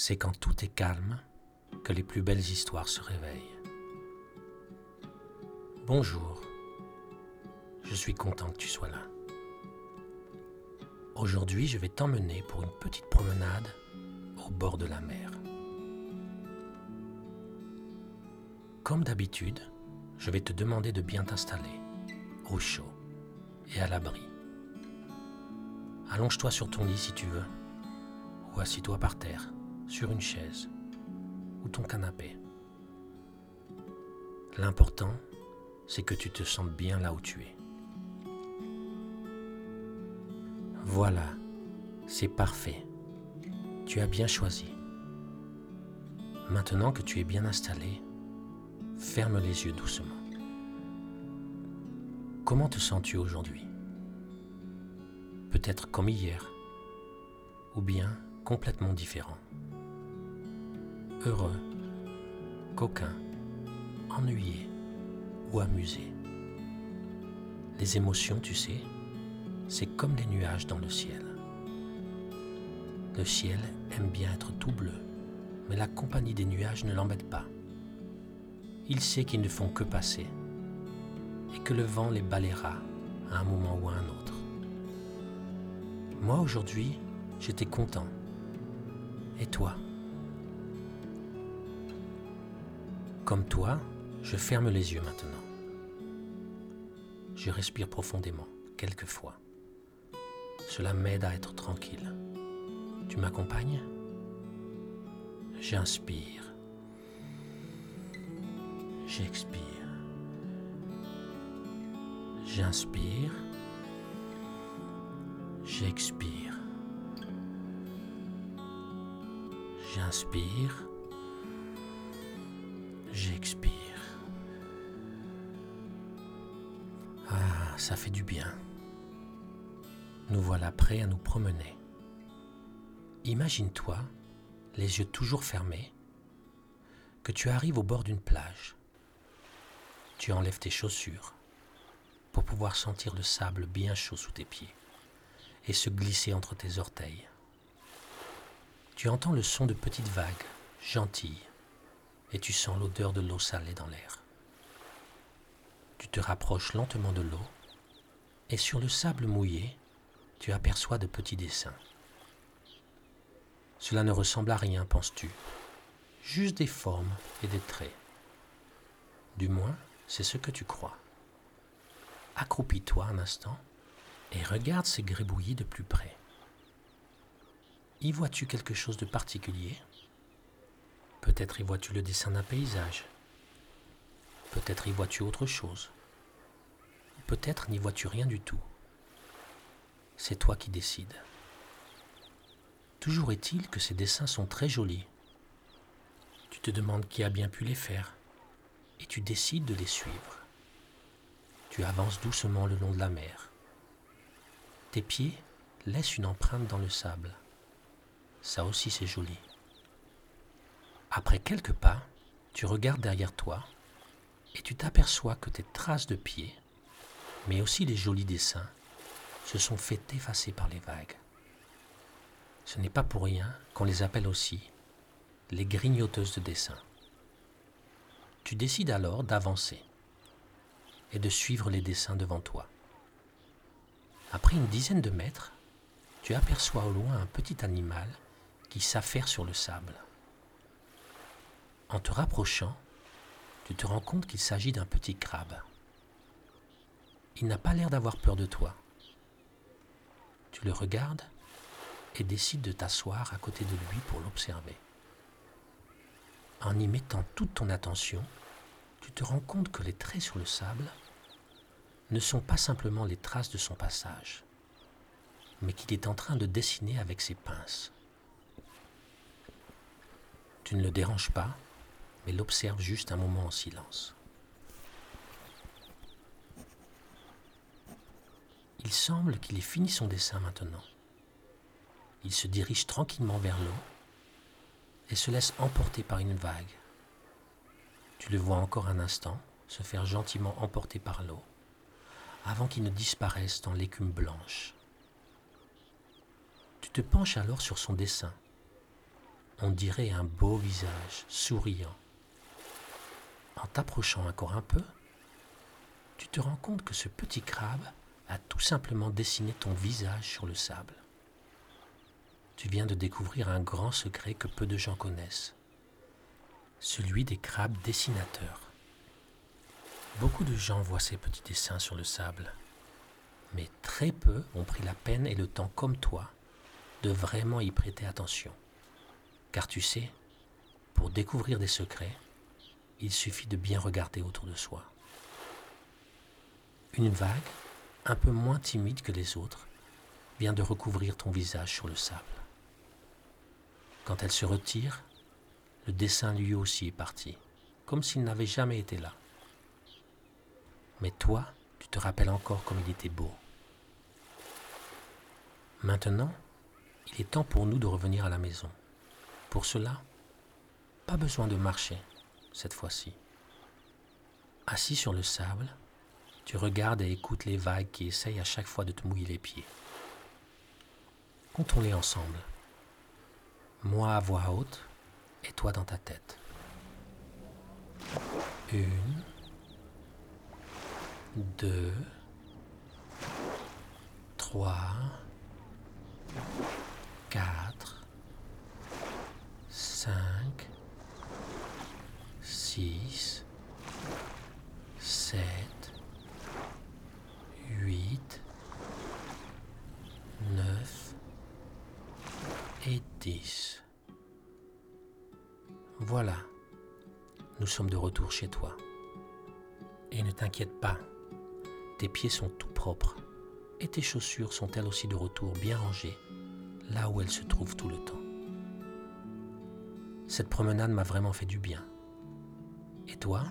C'est quand tout est calme que les plus belles histoires se réveillent. Bonjour, je suis content que tu sois là. Aujourd'hui, je vais t'emmener pour une petite promenade au bord de la mer. Comme d'habitude, je vais te demander de bien t'installer, au chaud et à l'abri. Allonge-toi sur ton lit si tu veux, ou assis-toi par terre, sur une chaise ou ton canapé. L'important, c'est que tu te sentes bien là où tu es. Voilà, c'est parfait. Tu as bien choisi. Maintenant que tu es bien installé, ferme les yeux doucement. Comment te sens-tu aujourd'hui? Peut-être comme hier, ou bien complètement différent. Heureux, coquin, ennuyé ou amusé. Les émotions, tu sais, c'est comme les nuages dans le ciel. Le ciel aime bien être tout bleu, mais la compagnie des nuages ne l'embête pas. Il sait qu'ils ne font que passer et que le vent les balayera à un moment ou à un autre. Moi aujourd'hui, j'étais content. Et toi? Comme toi, je ferme les yeux maintenant. Je respire profondément, quelquefois. Cela m'aide à être tranquille. Tu m'accompagnes? J'inspire. J'expire. J'inspire. J'expire. J'inspire. Ça fait du bien. Nous voilà prêts à nous promener. Imagine-toi, les yeux toujours fermés, que tu arrives au bord d'une plage. Tu enlèves tes chaussures pour pouvoir sentir le sable bien chaud sous tes pieds et se glisser entre tes orteils. Tu entends le son de petites vagues, gentilles, et tu sens l'odeur de l'eau salée dans l'air. Tu te rapproches lentement de l'eau, et sur le sable mouillé, tu aperçois de petits dessins. Cela ne ressemble à rien, penses-tu, juste des formes et des traits. Du moins, c'est ce que tu crois. Accroupis-toi un instant et regarde ces gribouillis de plus près. Y vois-tu quelque chose de particulier? Peut-être y vois-tu le dessin d'un paysage. Peut-être y vois-tu autre chose. Peut-être n'y vois-tu rien du tout. C'est toi qui décides. Toujours est-il que ces dessins sont très jolis. Tu te demandes qui a bien pu les faire et tu décides de les suivre. Tu avances doucement le long de la mer. Tes pieds laissent une empreinte dans le sable. Ça aussi c'est joli. Après quelques pas, tu regardes derrière toi et tu t'aperçois que tes traces de pieds, mais aussi les jolis dessins, se sont fait effacer par les vagues. Ce n'est pas pour rien qu'on les appelle aussi les grignoteuses de dessin. Tu décides alors d'avancer et de suivre les dessins devant toi. Après une dizaine de mètres, tu aperçois au loin un petit animal qui s'affaire sur le sable. En te rapprochant, tu te rends compte qu'il s'agit d'un petit crabe. Il n'a pas l'air d'avoir peur de toi. Tu le regardes et décides de t'asseoir à côté de lui pour l'observer. En y mettant toute ton attention, tu te rends compte que les traits sur le sable ne sont pas simplement les traces de son passage, mais qu'il est en train de dessiner avec ses pinces. Tu ne le déranges pas mais l'observe juste un moment en silence. Il semble qu'il ait fini son dessin maintenant. Il se dirige tranquillement vers l'eau et se laisse emporter par une vague. Tu le vois encore un instant se faire gentiment emporter par l'eau avant qu'il ne disparaisse dans l'écume blanche. Tu te penches alors sur son dessin on dirait un beau visage, souriant. En t'approchant encore un peu, tu te rends compte que ce petit crabe a tout simplement dessiné ton visage sur le sable. Tu viens de découvrir un grand secret que peu de gens connaissent, celui des crabes dessinateurs. Beaucoup de gens voient ces petits dessins sur le sable, mais très peu ont pris la peine et le temps comme toi de vraiment y prêter attention. Car tu sais, pour découvrir des secrets, il suffit de bien regarder autour de soi. Une vague, un peu moins timide que les autres, vient de recouvrir ton visage sur le sable. Quand elle se retire, le dessin lui aussi est parti, comme s'il n'avait jamais été là. Mais toi, tu te rappelles encore comme il était beau. Maintenant, il est temps pour nous de revenir à la maison. Pour cela, pas besoin de marcher cette fois-ci. Assis sur le sable, tu regardes et écoutes les vagues qui essayent à chaque fois de te mouiller les pieds. Comptons-les ensemble. Moi à voix haute et toi dans ta tête. Une, deux, trois, quatre, cinq, six, et dix. Voilà, nous sommes de retour chez toi. Et ne t'inquiète pas, tes pieds sont tout propres et tes chaussures sont elles aussi de retour bien rangées là où elles se trouvent tout le temps. Cette promenade m'a vraiment fait du bien. Et toi?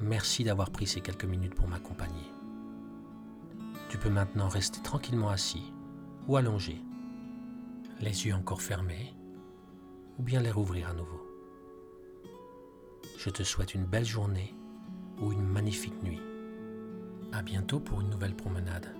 Merci d'avoir pris ces quelques minutes pour m'accompagner. Tu peux maintenant rester tranquillement assis ou allongé, les yeux encore fermés, ou bien les rouvrir à nouveau. Je te souhaite une belle journée ou une magnifique nuit. À bientôt pour une nouvelle promenade.